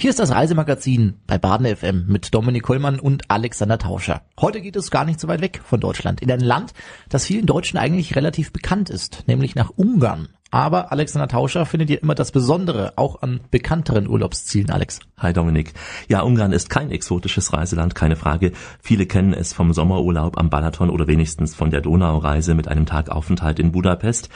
Hier ist das Reisemagazin bei Baden FM mit Dominik Kollmann und Alexander Tauscher. Heute geht es gar nicht so weit weg von Deutschland, in ein Land, das vielen Deutschen eigentlich relativ bekannt ist, nämlich nach Ungarn. Aber Alexander Tauscher findet ja immer das Besondere, auch an bekannteren Urlaubszielen, Alex. Hi Dominik. Ja, Ungarn ist kein exotisches Reiseland, keine Frage. Viele kennen es vom Sommerurlaub am Balaton oder wenigstens von der Donaureise mit einem Tag Aufenthalt in Budapest.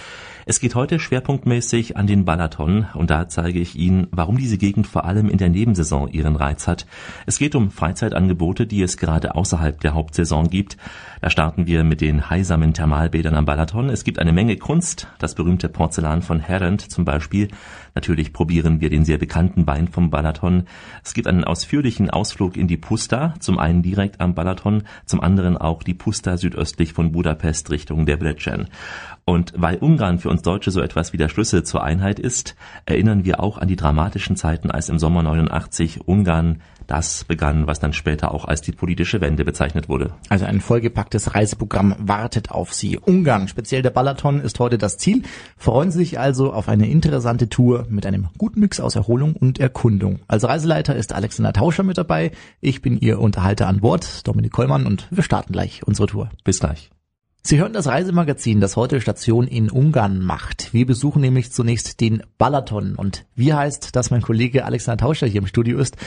Es geht heute schwerpunktmäßig an den Balaton und da zeige ich Ihnen, warum diese Gegend vor allem in der Nebensaison ihren Reiz hat. Es geht um Freizeitangebote, die es gerade außerhalb der Hauptsaison gibt. Da starten wir mit den heilsamen Thermalbädern am Balaton. Es gibt eine Menge Kunst, das berühmte Porzellan von Herrend zum Beispiel. Natürlich probieren wir den sehr bekannten Wein vom Balaton. Es gibt einen ausführlichen Ausflug in die Pusta, zum einen direkt am Balaton, zum anderen auch die Pusta südöstlich von Budapest Richtung Debrecen. Und weil Ungarn für uns Deutsche so etwas wie der Schlüssel zur Einheit ist, erinnern wir auch an die dramatischen Zeiten, als im Sommer 89 Ungarn das begann, was dann später auch als die politische Wende bezeichnet wurde. Also ein vollgepacktes Reiseprogramm wartet auf Sie. Ungarn, speziell der Balaton, ist heute das Ziel. Freuen Sie sich also auf eine interessante Tour mit einem guten Mix aus Erholung und Erkundung. Als Reiseleiter ist Alexander Tauscher mit dabei. Ich bin Ihr Unterhalter an Bord, Dominik Kollmann, und wir starten gleich unsere Tour. Bis gleich. Sie hören das Reisemagazin, das heute Station in Ungarn macht. Wir besuchen nämlich zunächst den Balaton. Und wie heißt, dass mein Kollege Alexander Tauscher hier im Studio ist,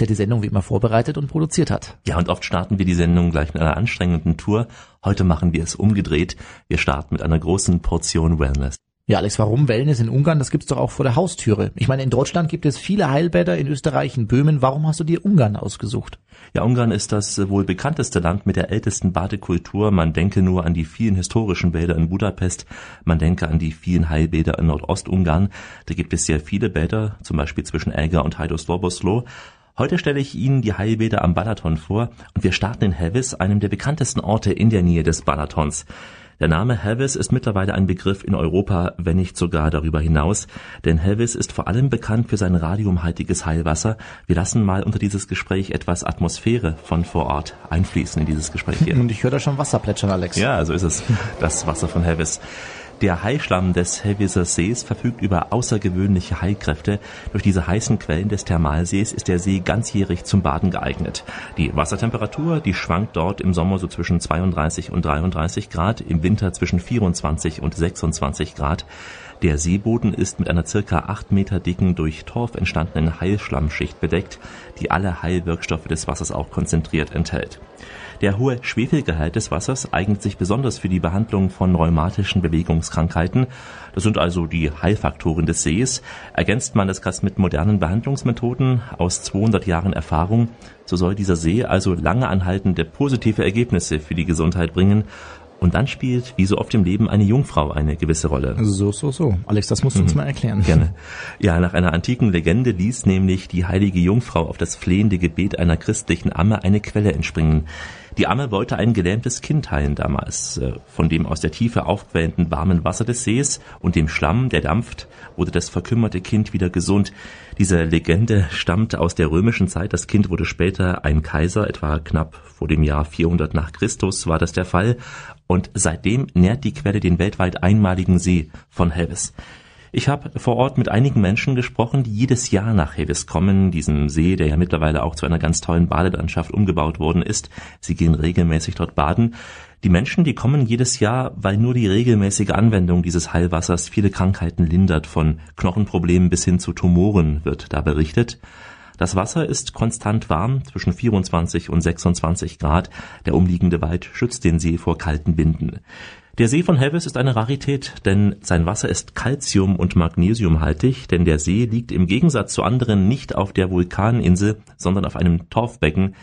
der die Sendung wie immer vorbereitet und produziert hat. Ja, und oft starten wir die Sendung gleich mit einer anstrengenden Tour. Heute machen wir es umgedreht. Wir starten mit einer großen Portion Wellness. Ja, Alex, warum Wellness in Ungarn? Das gibt's doch auch vor der Haustüre. Ich meine, in Deutschland gibt es viele Heilbäder, in Österreich, in Böhmen. Warum hast du dir Ungarn ausgesucht? Ja, Ungarn ist das wohl bekannteste Land mit der ältesten Badekultur. Man denke nur an die vielen historischen Bäder in Budapest. Man denke an die vielen Heilbäder in Nordostungarn. Da gibt es sehr viele Bäder, zum Beispiel zwischen Elga und Hajdosloboszlo. Heute stelle ich Ihnen die Heilbäder am Balaton vor und wir starten in Heves, einem der bekanntesten Orte in der Nähe des Balatons. Der Name Helvis ist mittlerweile ein Begriff in Europa, wenn nicht sogar darüber hinaus, denn Helvis ist vor allem bekannt für sein radiumhaltiges Heilwasser. Wir lassen mal unter dieses Gespräch etwas Atmosphäre von vor Ort einfließen in dieses Gespräch hier. Und ich höre da schon Wasser plätschern, Alex. Ja, so ist es. Das Wasser von Helvis. Der Haischlamm des Helviser Sees verfügt über außergewöhnliche Heilkräfte. Durch diese heißen Quellen des Thermalsees ist der See ganzjährig zum Baden geeignet. Die Wassertemperatur, die schwankt dort im Sommer so zwischen 32 und 33 Grad, im Winter zwischen 24 und 26 Grad. Der Seeboden ist mit einer circa acht Meter dicken, durch Torf entstandenen Heilschlammschicht bedeckt, die alle Heilwirkstoffe des Wassers auch konzentriert enthält. Der hohe Schwefelgehalt des Wassers eignet sich besonders für die Behandlung von rheumatischen Bewegungskrankheiten. Das sind also die Heilfaktoren des Sees. Ergänzt man das Ganze mit modernen Behandlungsmethoden aus 200 Jahren Erfahrung, so soll dieser See also lange anhaltende positive Ergebnisse für die Gesundheit bringen und dann spielt, wie so oft im Leben, eine Jungfrau eine gewisse Rolle. So, so, so. Alex, das musst du uns mhm. mal erklären. Gerne. Ja, nach einer antiken Legende ließ nämlich die heilige Jungfrau auf das flehende Gebet einer christlichen Amme eine Quelle entspringen. Die Amme wollte ein gelähmtes Kind heilen damals. Äh, von dem aus der Tiefe aufquellenden warmen Wasser des Sees und dem Schlamm, der dampft, wurde das verkümmerte Kind wieder gesund. Diese Legende stammt aus der römischen Zeit. Das Kind wurde später ein Kaiser, etwa knapp vor dem Jahr 400 nach Christus war das der Fall. Und seitdem nährt die Quelle den weltweit einmaligen See von Helves. Ich habe vor Ort mit einigen Menschen gesprochen, die jedes Jahr nach Heves kommen, diesem See, der ja mittlerweile auch zu einer ganz tollen Badelandschaft umgebaut worden ist. Sie gehen regelmäßig dort baden. Die Menschen, die kommen jedes Jahr, weil nur die regelmäßige Anwendung dieses Heilwassers viele Krankheiten lindert, von Knochenproblemen bis hin zu Tumoren wird da berichtet. Das Wasser ist konstant warm, zwischen 24 und 26 Grad. Der umliegende Wald schützt den See vor kalten Winden. Der See von Helves ist eine Rarität, denn sein Wasser ist calcium- und magnesiumhaltig, denn der See liegt im Gegensatz zu anderen nicht auf der Vulkaninsel, sondern auf einem Torfbecken.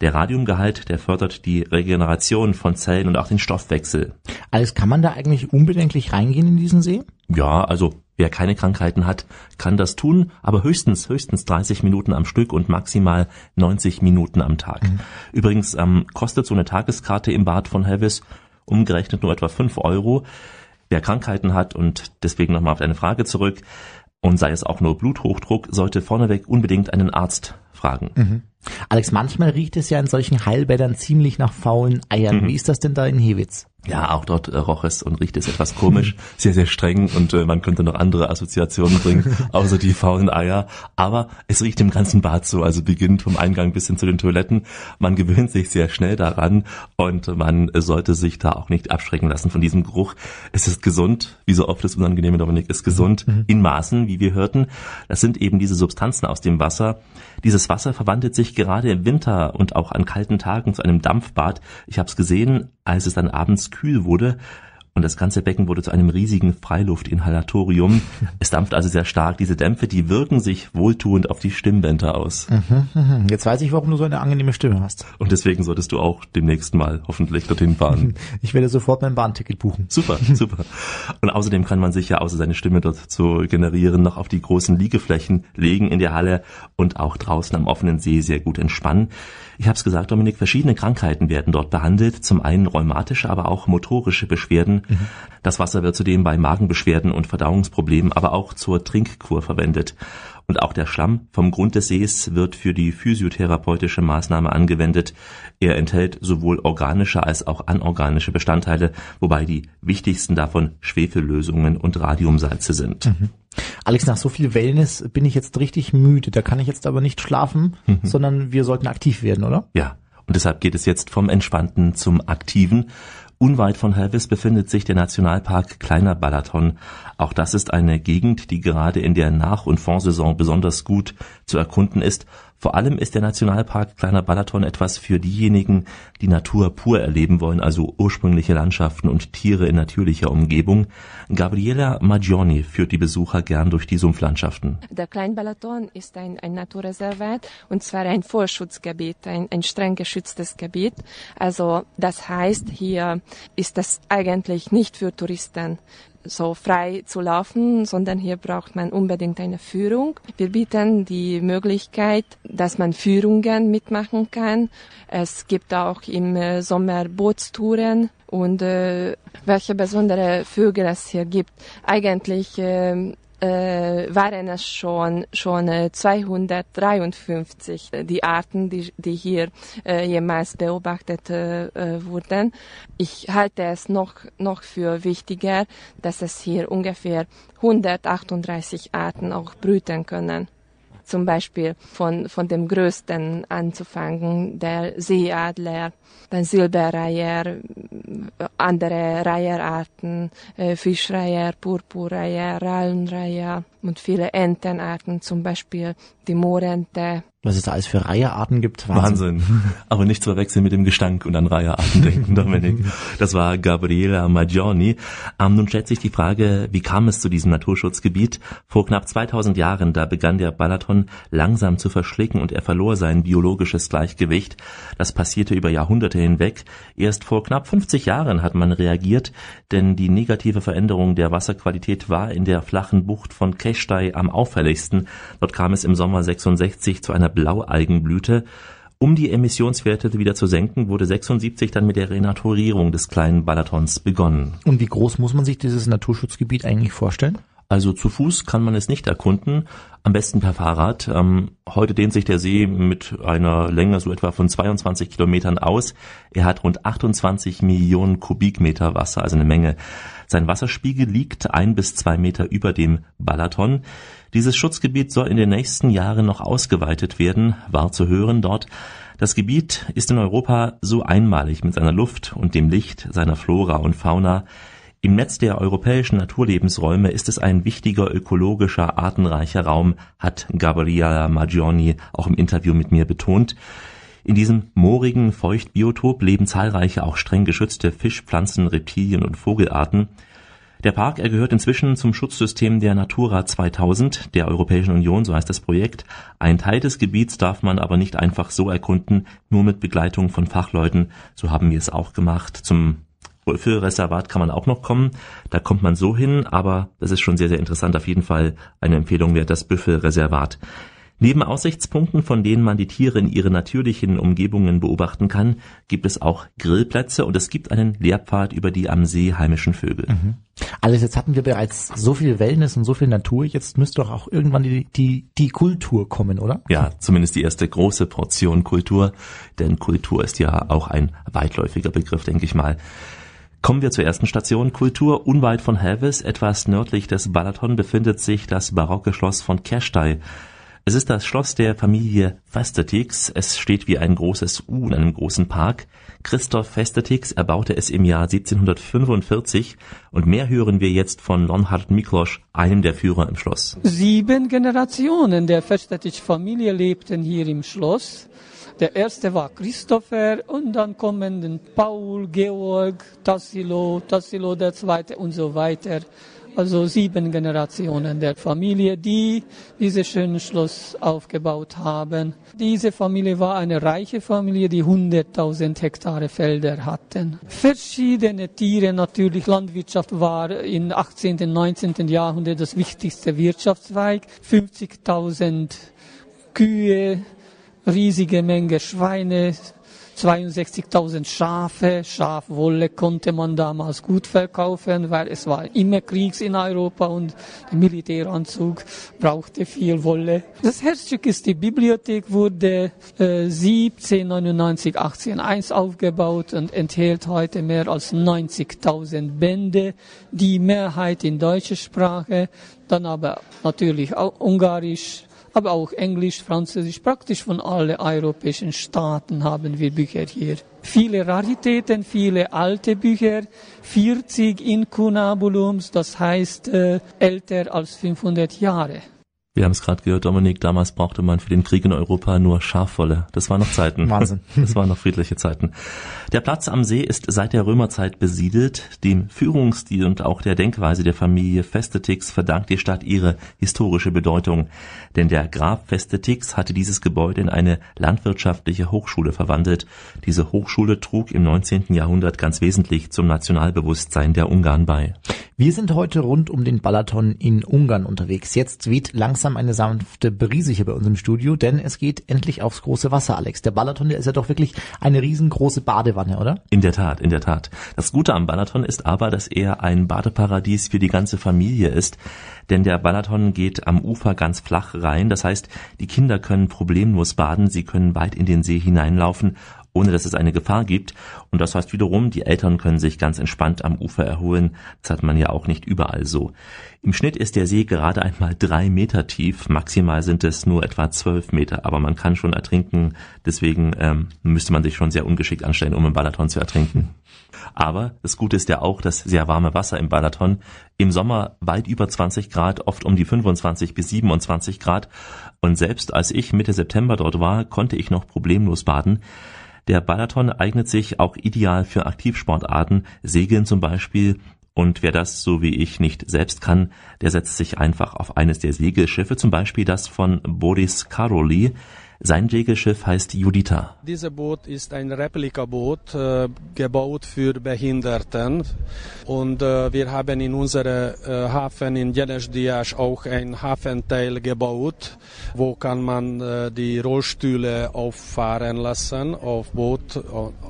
Der Radiumgehalt, der fördert die Regeneration von Zellen und auch den Stoffwechsel. Alles kann man da eigentlich unbedenklich reingehen in diesen See? Ja, also wer keine Krankheiten hat, kann das tun, aber höchstens, höchstens 30 Minuten am Stück und maximal 90 Minuten am Tag. Mhm. Übrigens ähm, kostet so eine Tageskarte im Bad von Helvis umgerechnet nur etwa fünf Euro. Wer Krankheiten hat und deswegen nochmal auf deine Frage zurück, und sei es auch nur Bluthochdruck, sollte vorneweg unbedingt einen Arzt fragen. Mhm. Alex, manchmal riecht es ja in solchen Heilbädern ziemlich nach faulen Eiern. Mhm. Wie ist das denn da in Hewitz? Ja, auch dort äh, roch es und riecht es etwas komisch, sehr, sehr streng und äh, man könnte noch andere Assoziationen bringen, außer die faulen Eier. Aber es riecht im ganzen Bad so, also beginnt vom Eingang bis hin zu den Toiletten. Man gewöhnt sich sehr schnell daran und man sollte sich da auch nicht abschrecken lassen von diesem Geruch. Es ist gesund, wie so oft das Unangenehme, Dominik, ist gesund, mhm. in Maßen, wie wir hörten. Das sind eben diese Substanzen aus dem Wasser. Dieses Wasser verwandelt sich gerade im Winter und auch an kalten Tagen zu einem Dampfbad. Ich habe es gesehen, als es dann abends kühl wurde, und das ganze Becken wurde zu einem riesigen Freiluftinhalatorium. Es dampft also sehr stark. Diese Dämpfe, die wirken sich wohltuend auf die Stimmbänder aus. Mhm, mhm. Jetzt weiß ich, warum du so eine angenehme Stimme hast. Und deswegen solltest du auch demnächst mal hoffentlich dorthin fahren. Ich werde sofort mein Bahnticket buchen. Super, super. Und außerdem kann man sich ja außer seine Stimme dort zu generieren noch auf die großen Liegeflächen legen in der Halle und auch draußen am offenen See sehr gut entspannen. Ich habe es gesagt, Dominik, verschiedene Krankheiten werden dort behandelt. Zum einen rheumatische, aber auch motorische Beschwerden. Mhm. Das Wasser wird zudem bei Magenbeschwerden und Verdauungsproblemen, aber auch zur Trinkkur verwendet. Und auch der Schlamm vom Grund des Sees wird für die physiotherapeutische Maßnahme angewendet. Er enthält sowohl organische als auch anorganische Bestandteile, wobei die wichtigsten davon Schwefellösungen und Radiumsalze sind. Mhm. Alex, nach so viel Wellness bin ich jetzt richtig müde. Da kann ich jetzt aber nicht schlafen, mhm. sondern wir sollten aktiv werden, oder? Ja. Und deshalb geht es jetzt vom Entspannten zum Aktiven. Unweit von Helvis befindet sich der Nationalpark Kleiner Balaton. Auch das ist eine Gegend, die gerade in der Nach- und Fondsaison besonders gut zu erkunden ist vor allem ist der Nationalpark Kleiner Balaton etwas für diejenigen, die Natur pur erleben wollen, also ursprüngliche Landschaften und Tiere in natürlicher Umgebung. Gabriela Maggioni führt die Besucher gern durch die Sumpflandschaften. Der Klein Balaton ist ein, ein Naturreservat und zwar ein Vorschutzgebiet, ein, ein streng geschütztes Gebiet. Also das heißt, hier ist das eigentlich nicht für Touristen so frei zu laufen, sondern hier braucht man unbedingt eine Führung. Wir bieten die Möglichkeit, dass man Führungen mitmachen kann. Es gibt auch im äh, Sommer Bootstouren und äh, welche besondere Vögel es hier gibt. Eigentlich äh, äh, waren es schon schon äh, 253 äh, die Arten, die, die hier äh, jemals beobachtet äh, äh, wurden. Ich halte es noch noch für wichtiger, dass es hier ungefähr 138 Arten auch brüten können zum Beispiel von, von dem größten anzufangen, der Seeadler, dann Silberreiher, andere Reiherarten, äh, Fischreiher, Purpurreiher, Rallenreiher und viele Entenarten, zum Beispiel die Moorente, was es da alles für Reiherarten gibt. Wahnsinn. Wahnsinn. Aber nicht zu verwechseln mit dem Gestank und an Reiherarten denken, Dominik. Das war Gabriela Maggioni. Ähm, nun stellt sich die Frage, wie kam es zu diesem Naturschutzgebiet? Vor knapp 2000 Jahren, da begann der Balaton langsam zu verschlicken und er verlor sein biologisches Gleichgewicht. Das passierte über Jahrhunderte hinweg. Erst vor knapp 50 Jahren hat man reagiert, denn die negative Veränderung der Wasserqualität war in der flachen Bucht von Kechtai am auffälligsten. Dort kam es im Sommer 66 zu einer Blaualgenblüte. Um die Emissionswerte wieder zu senken, wurde 76 dann mit der Renaturierung des kleinen Balatons begonnen. Und wie groß muss man sich dieses Naturschutzgebiet eigentlich vorstellen? Also zu Fuß kann man es nicht erkunden, am besten per Fahrrad. Ähm, heute dehnt sich der See mit einer Länge so etwa von 22 Kilometern aus. Er hat rund 28 Millionen Kubikmeter Wasser, also eine Menge. Sein Wasserspiegel liegt ein bis zwei Meter über dem Balaton. Dieses Schutzgebiet soll in den nächsten Jahren noch ausgeweitet werden, war zu hören dort. Das Gebiet ist in Europa so einmalig mit seiner Luft und dem Licht, seiner Flora und Fauna. Im Netz der europäischen Naturlebensräume ist es ein wichtiger ökologischer, artenreicher Raum, hat Gabriella Maggioni auch im Interview mit mir betont. In diesem moorigen Feuchtbiotop leben zahlreiche auch streng geschützte Fisch-, Pflanzen-, Reptilien- und Vogelarten. Der Park, er gehört inzwischen zum Schutzsystem der Natura 2000 der Europäischen Union, so heißt das Projekt. Ein Teil des Gebiets darf man aber nicht einfach so erkunden, nur mit Begleitung von Fachleuten. So haben wir es auch gemacht. Zum Büffelreservat kann man auch noch kommen. Da kommt man so hin, aber das ist schon sehr, sehr interessant. Auf jeden Fall eine Empfehlung wert, das Büffelreservat. Neben Aussichtspunkten, von denen man die Tiere in ihren natürlichen Umgebungen beobachten kann, gibt es auch Grillplätze und es gibt einen Lehrpfad über die am See heimischen Vögel. Mhm. Alles, jetzt hatten wir bereits so viel Wellness und so viel Natur, jetzt müsste doch auch irgendwann die, die, die Kultur kommen, oder? Ja, zumindest die erste große Portion Kultur, denn Kultur ist ja auch ein weitläufiger Begriff, denke ich mal. Kommen wir zur ersten Station Kultur. Unweit von Helves, etwas nördlich des Balaton, befindet sich das barocke Schloss von Kerstei. Es ist das Schloss der Familie Festetix. Es steht wie ein großes U in einem großen Park. Christoph Festetix erbaute es im Jahr 1745 und mehr hören wir jetzt von Lonhard Miklos, einem der Führer im Schloss. Sieben Generationen der Festetix-Familie lebten hier im Schloss. Der erste war Christopher und dann kommen Paul, Georg, Tassilo, Tassilo der zweite und so weiter. Also sieben Generationen der Familie, die dieses schöne Schloss aufgebaut haben. Diese Familie war eine reiche Familie, die 100.000 Hektare Felder hatten. Verschiedene Tiere, natürlich Landwirtschaft war im 18. und 19. Jahrhundert das wichtigste Wirtschaftszweig. 50.000 Kühe, riesige Menge Schweine, 62.000 Schafe, Schafwolle konnte man damals gut verkaufen, weil es war immer Kriegs in Europa und der Militäranzug brauchte viel Wolle. Das Herzstück ist die Bibliothek, wurde äh, 1799, 1801 aufgebaut und enthält heute mehr als 90.000 Bände, die Mehrheit in deutscher Sprache, dann aber natürlich auch Ungarisch, aber auch Englisch, Französisch, praktisch von allen europäischen Staaten haben wir Bücher hier. Viele Raritäten, viele alte Bücher, 40 Incunabulums, das heißt äh, älter als 500 Jahre. Wir haben es gerade gehört, Dominik, damals brauchte man für den Krieg in Europa nur Schafwolle. Das waren noch Zeiten. Wahnsinn. Das waren noch friedliche Zeiten. Der Platz am See ist seit der Römerzeit besiedelt. Dem Führungsstil und auch der Denkweise der Familie Festetix verdankt die Stadt ihre historische Bedeutung. Denn der Graf Festetix hatte dieses Gebäude in eine landwirtschaftliche Hochschule verwandelt. Diese Hochschule trug im 19. Jahrhundert ganz wesentlich zum Nationalbewusstsein der Ungarn bei. Wir sind heute rund um den Balaton in Ungarn unterwegs. Jetzt weht langsam eine sanfte Brise hier bei uns im Studio, denn es geht endlich aufs große Wasser, Alex. Der Balaton, der ist ja doch wirklich eine riesengroße Badewanne, oder? In der Tat, in der Tat. Das Gute am Balaton ist aber, dass er ein Badeparadies für die ganze Familie ist, denn der Balaton geht am Ufer ganz flach rein. Das heißt, die Kinder können problemlos baden, sie können weit in den See hineinlaufen ohne dass es eine Gefahr gibt. Und das heißt wiederum, die Eltern können sich ganz entspannt am Ufer erholen. Das hat man ja auch nicht überall so. Im Schnitt ist der See gerade einmal drei Meter tief. Maximal sind es nur etwa zwölf Meter. Aber man kann schon ertrinken. Deswegen ähm, müsste man sich schon sehr ungeschickt anstellen, um im Balaton zu ertrinken. Aber das Gute ist ja auch das sehr warme Wasser im Balaton. Im Sommer weit über 20 Grad, oft um die 25 bis 27 Grad. Und selbst als ich Mitte September dort war, konnte ich noch problemlos baden. Der Balaton eignet sich auch ideal für Aktivsportarten, Segeln zum Beispiel, und wer das so wie ich nicht selbst kann, der setzt sich einfach auf eines der Segelschiffe, zum Beispiel das von Boris Karoli. Sein Segelschiff heißt Judita. Dieses Boot ist ein Replikaboot, äh, gebaut für Behinderten. Und äh, wir haben in unserem äh, Hafen in Jelesdias auch ein Hafenteil gebaut, wo kann man äh, die Rollstühle auffahren lassen auf Boot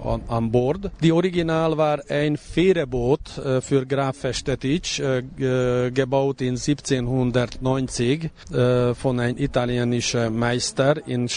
on, an Bord. Die Original war ein Fähreboot äh, für Graf Festetic, äh, gebaut in 1790 äh, von einem italienischen Meister in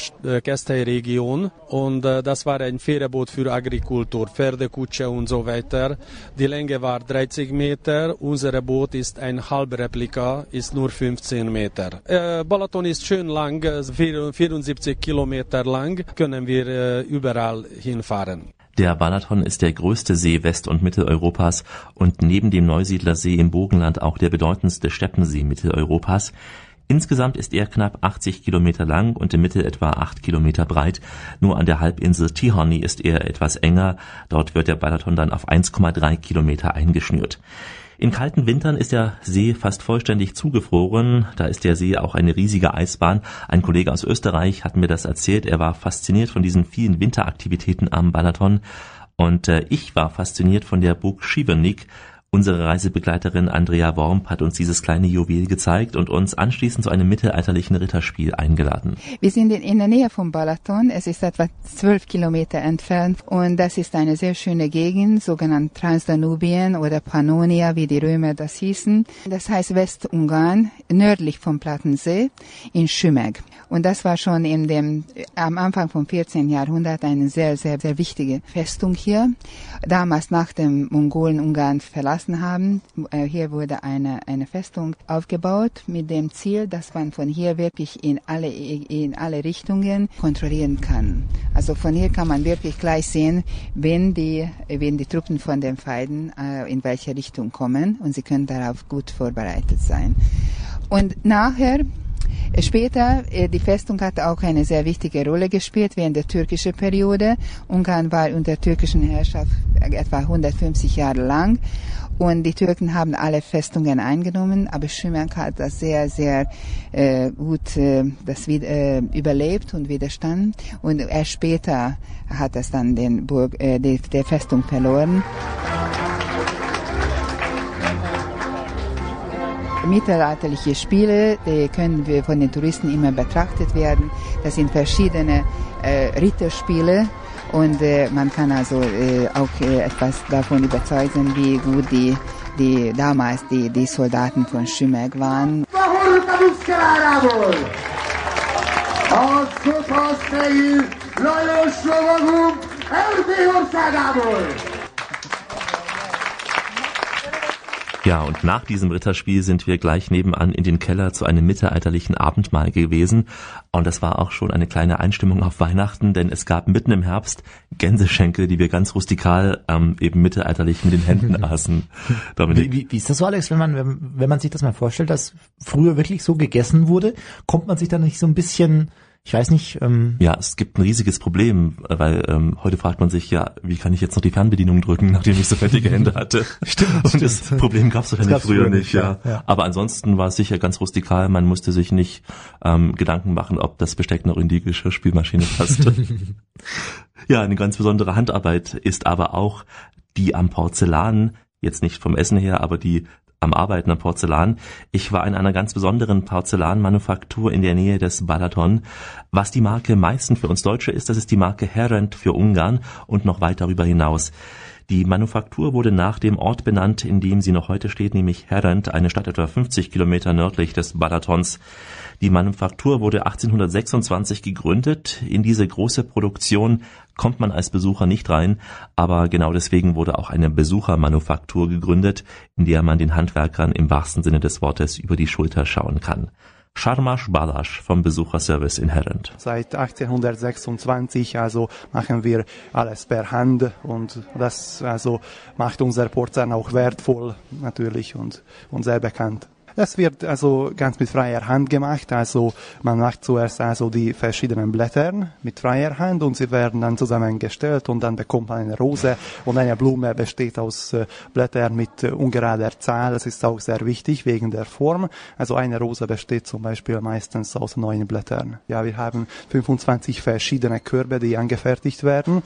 Keszthely-Region und äh, das war ein Fährboot für Agrikultur, Pferdekutsche und so weiter. Die Länge war 30 Meter, unser Boot ist ein Halbreplika, ist nur 15 Meter. Äh, Balaton ist schön lang, 74 Kilometer lang, können wir äh, überall hinfahren. Der Balaton ist der größte See West- und Mitteleuropas und neben dem Neusiedlersee im Burgenland auch der bedeutendste Steppensee Mitteleuropas. Insgesamt ist er knapp 80 Kilometer lang und im Mittel etwa 8 Kilometer breit. Nur an der Halbinsel Tihany ist er etwas enger. Dort wird der Balaton dann auf 1,3 Kilometer eingeschnürt. In kalten Wintern ist der See fast vollständig zugefroren. Da ist der See auch eine riesige Eisbahn. Ein Kollege aus Österreich hat mir das erzählt. Er war fasziniert von diesen vielen Winteraktivitäten am Balaton. Und äh, ich war fasziniert von der Burg Schivenik Unsere Reisebegleiterin Andrea Wormp hat uns dieses kleine Juwel gezeigt und uns anschließend zu einem mittelalterlichen Ritterspiel eingeladen. Wir sind in der Nähe von Balaton. Es ist etwa zwölf Kilometer entfernt und das ist eine sehr schöne Gegend, sogenannt Transdanubien oder Pannonia, wie die Römer das hießen. Das heißt Westungarn, nördlich vom Plattensee in Schümeg. Und das war schon in dem, am Anfang vom 14. Jahrhundert eine sehr, sehr, sehr wichtige Festung hier. Damals nach dem Mongolen Ungarn verlassen verlassen haben. Äh, hier wurde eine, eine Festung aufgebaut mit dem Ziel, dass man von hier wirklich in alle, in alle Richtungen kontrollieren kann. Also von hier kann man wirklich gleich sehen, wenn die, wenn die Truppen von den Feinden äh, in welche Richtung kommen und sie können darauf gut vorbereitet sein. Und nachher Später, äh, die Festung hat auch eine sehr wichtige Rolle gespielt während der türkischen Periode. Ungarn war unter türkischen Herrschaft etwa 150 Jahre lang und die Türken haben alle Festungen eingenommen, aber Schümank hat das sehr, sehr äh, gut äh, das wieder, äh, überlebt und widerstanden. Und erst später hat es dann den Burg, äh, die, die Festung verloren. mittelalterliche Spiele, die können wir von den Touristen immer betrachtet werden. Das sind verschiedene äh, Ritterspiele und äh, man kann also äh, auch äh, etwas davon überzeugen, wie gut die, die damals die, die Soldaten von Schümeg waren. Ja, und nach diesem Ritterspiel sind wir gleich nebenan in den Keller zu einem mittelalterlichen Abendmahl gewesen. Und das war auch schon eine kleine Einstimmung auf Weihnachten, denn es gab mitten im Herbst Gänseschenkel, die wir ganz rustikal ähm, eben mittelalterlich mit den Händen aßen. Wie, wie, wie ist das so, Alex, wenn man, wenn man sich das mal vorstellt, dass früher wirklich so gegessen wurde, kommt man sich dann nicht so ein bisschen ich weiß nicht. Ähm ja, es gibt ein riesiges Problem, weil ähm, heute fragt man sich ja, wie kann ich jetzt noch die Fernbedienung drücken, nachdem ich so fettige Hände hatte. stimmt. Und stimmt. das Problem gab es wahrscheinlich früher, früher nicht, ja. ja. Aber ansonsten war es sicher ganz rustikal. Man musste sich nicht ähm, Gedanken machen, ob das Besteck noch in die Geschirrspülmaschine passt. ja, eine ganz besondere Handarbeit ist aber auch die am Porzellan jetzt nicht vom Essen her, aber die am Arbeiten am Porzellan. Ich war in einer ganz besonderen Porzellanmanufaktur in der Nähe des Balaton. Was die Marke Meißen für uns Deutsche ist, das ist die Marke Herrend für Ungarn und noch weit darüber hinaus. Die Manufaktur wurde nach dem Ort benannt, in dem sie noch heute steht, nämlich Herrend, eine Stadt etwa 50 Kilometer nördlich des Balatons. Die Manufaktur wurde 1826 gegründet. In diese große Produktion kommt man als Besucher nicht rein, aber genau deswegen wurde auch eine Besuchermanufaktur gegründet, in der man den Handwerkern im wahrsten Sinne des Wortes über die Schulter schauen kann. Sharmash Balash vom Besucherservice in Herrend. Seit 1826 also machen wir alles per Hand und das also macht unser Porzellan auch wertvoll natürlich und, und sehr bekannt. Das wird also ganz mit freier Hand gemacht. Also man macht zuerst also die verschiedenen Blätter mit freier Hand und sie werden dann zusammengestellt und dann bekommt man eine Rose und eine Blume besteht aus äh, Blättern mit äh, ungerader Zahl. Das ist auch sehr wichtig wegen der Form. Also eine Rose besteht zum Beispiel meistens aus neun Blättern. Ja, wir haben 25 verschiedene Körbe, die angefertigt werden.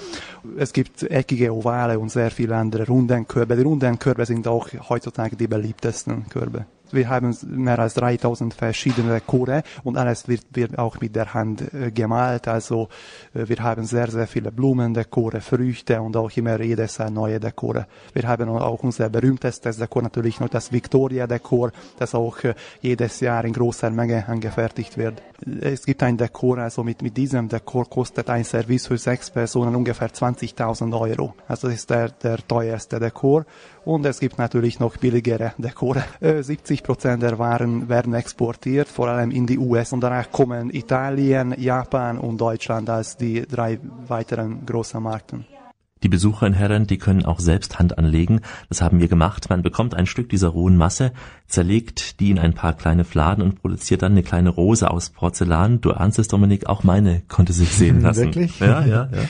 Es gibt eckige, ovale und sehr viele andere runden Körbe. Die runden Körbe sind auch heutzutage die beliebtesten Körbe. Wir haben mehr als 3000 verschiedene Chore und alles wird, wird auch mit der Hand äh, gemalt. Also äh, wir haben sehr, sehr viele Blumen, Dekore, Früchte und auch immer jedes Jahr neue Dekore. Wir haben auch unser berühmtestes Dekor, natürlich noch das Victoria-Dekor, das auch äh, jedes Jahr in großer Menge angefertigt wird. Es gibt ein Dekor, also mit, mit diesem Dekor kostet ein Service für sechs Personen ungefähr 20.000 Euro. Also das ist der, der teuerste Dekor. Und es gibt natürlich noch billigere Dekore. 70 Prozent der Waren werden exportiert, vor allem in die US. Und danach kommen Italien, Japan und Deutschland als die drei weiteren großen Märkten. Die Besucher in Herren, die können auch selbst Hand anlegen. Das haben wir gemacht. Man bekommt ein Stück dieser rohen Masse, zerlegt die in ein paar kleine Fladen und produziert dann eine kleine Rose aus Porzellan. Du ahnst es, Dominik, auch meine konnte sich sehen lassen. Wirklich? Ja, ja, ja.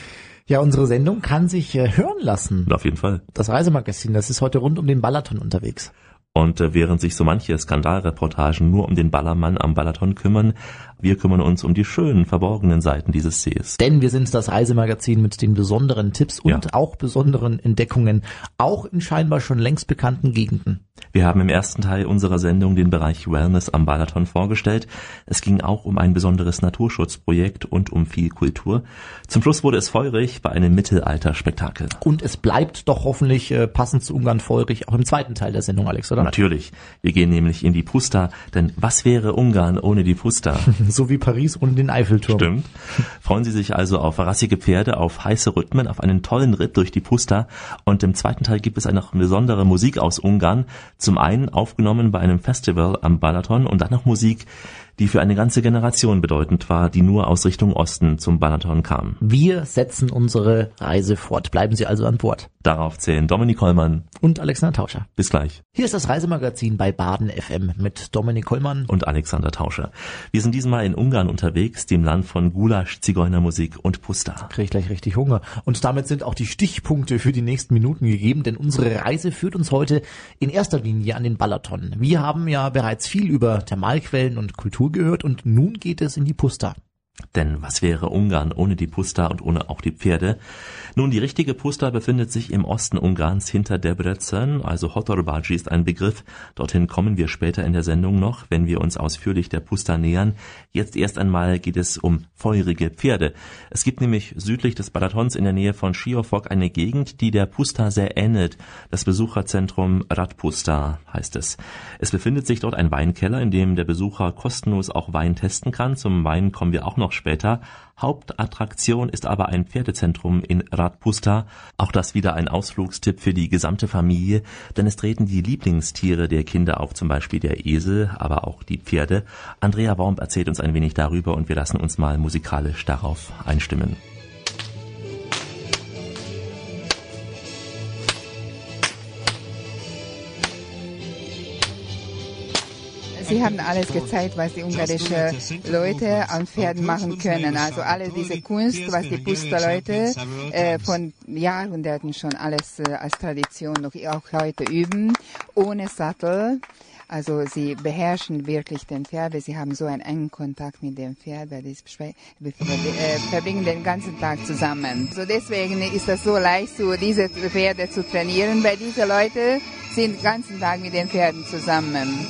Ja, unsere Sendung kann sich äh, hören lassen. Auf jeden Fall. Das Reisemagazin, das ist heute rund um den Balaton unterwegs. Und äh, während sich so manche Skandalreportagen nur um den Ballermann am Balaton kümmern, wir kümmern uns um die schönen, verborgenen Seiten dieses Sees. Denn wir sind das Reisemagazin mit den besonderen Tipps und Ja. auch besonderen Entdeckungen, auch in scheinbar schon längst bekannten Gegenden. Wir haben im ersten Teil unserer Sendung den Bereich Wellness am Balaton vorgestellt. Es ging auch um ein besonderes Naturschutzprojekt und um viel Kultur. Zum Schluss wurde es feurig bei einem Mittelalterspektakel. Und es bleibt doch hoffentlich äh, passend zu Ungarn feurig auch im zweiten Teil der Sendung, Alex, oder? Natürlich. Wir gehen nämlich in die Pusta, denn was wäre Ungarn ohne die Pusta? So wie Paris und den Eiffelturm. Stimmt. Freuen Sie sich also auf rassige Pferde, auf heiße Rhythmen, auf einen tollen Ritt durch die Pusta. Und im zweiten Teil gibt es eine noch besondere Musik aus Ungarn. Zum einen aufgenommen bei einem Festival am Balaton und dann noch Musik, die für eine ganze Generation bedeutend war, die nur aus Richtung Osten zum Balaton kam. Wir setzen unsere Reise fort. Bleiben Sie also an Bord. Darauf zählen Dominik Hollmann. Und Alexander Tauscher. Bis gleich. Hier ist das Reisemagazin bei Baden FM mit Dominik Kollmann. Und Alexander Tauscher. Wir sind diesmal in Ungarn unterwegs, dem Land von Gulasch, Zigeunermusik und Pusta. kriege ich gleich richtig Hunger. Und damit sind auch die Stichpunkte für die nächsten Minuten gegeben, denn unsere Reise führt uns heute in erster Linie an den Balaton. Wir haben ja bereits viel über Thermalquellen und Kultur gehört und nun geht es in die Pusta. Denn was wäre Ungarn ohne die Pusta und ohne auch die Pferde? Nun, die richtige Pusta befindet sich im Osten Ungarns hinter Debrecen, also Hotorbaji ist ein Begriff. Dorthin kommen wir später in der Sendung noch, wenn wir uns ausführlich der Pusta nähern. Jetzt erst einmal geht es um feurige Pferde. Es gibt nämlich südlich des Balatons in der Nähe von Schiofok eine Gegend, die der Pusta sehr ähnelt. Das Besucherzentrum Radpusta heißt es. Es befindet sich dort ein Weinkeller, in dem der Besucher kostenlos auch Wein testen kann. Zum Wein kommen wir auch noch später. Hauptattraktion ist aber ein Pferdezentrum in Radpusta. Auch das wieder ein Ausflugstipp für die gesamte Familie, denn es treten die Lieblingstiere der Kinder auf, zum Beispiel der Esel, aber auch die Pferde. Andrea Worm erzählt uns ein wenig darüber und wir lassen uns mal musikalisch darauf einstimmen. Sie haben alles gezeigt, was die ungarischen Leute an Pferden machen können. Also alle diese Kunst, was die Pusterleute äh, von Jahrhunderten schon alles äh, als Tradition noch auch heute üben, ohne Sattel. Also sie beherrschen wirklich den Pferd, weil sie haben so einen engen Kontakt mit dem Pferd, weil die äh, verbringen den ganzen Tag zusammen. So deswegen ist es so leicht, so diese Pferde zu trainieren, weil diese Leute sind den ganzen Tag mit den Pferden zusammen.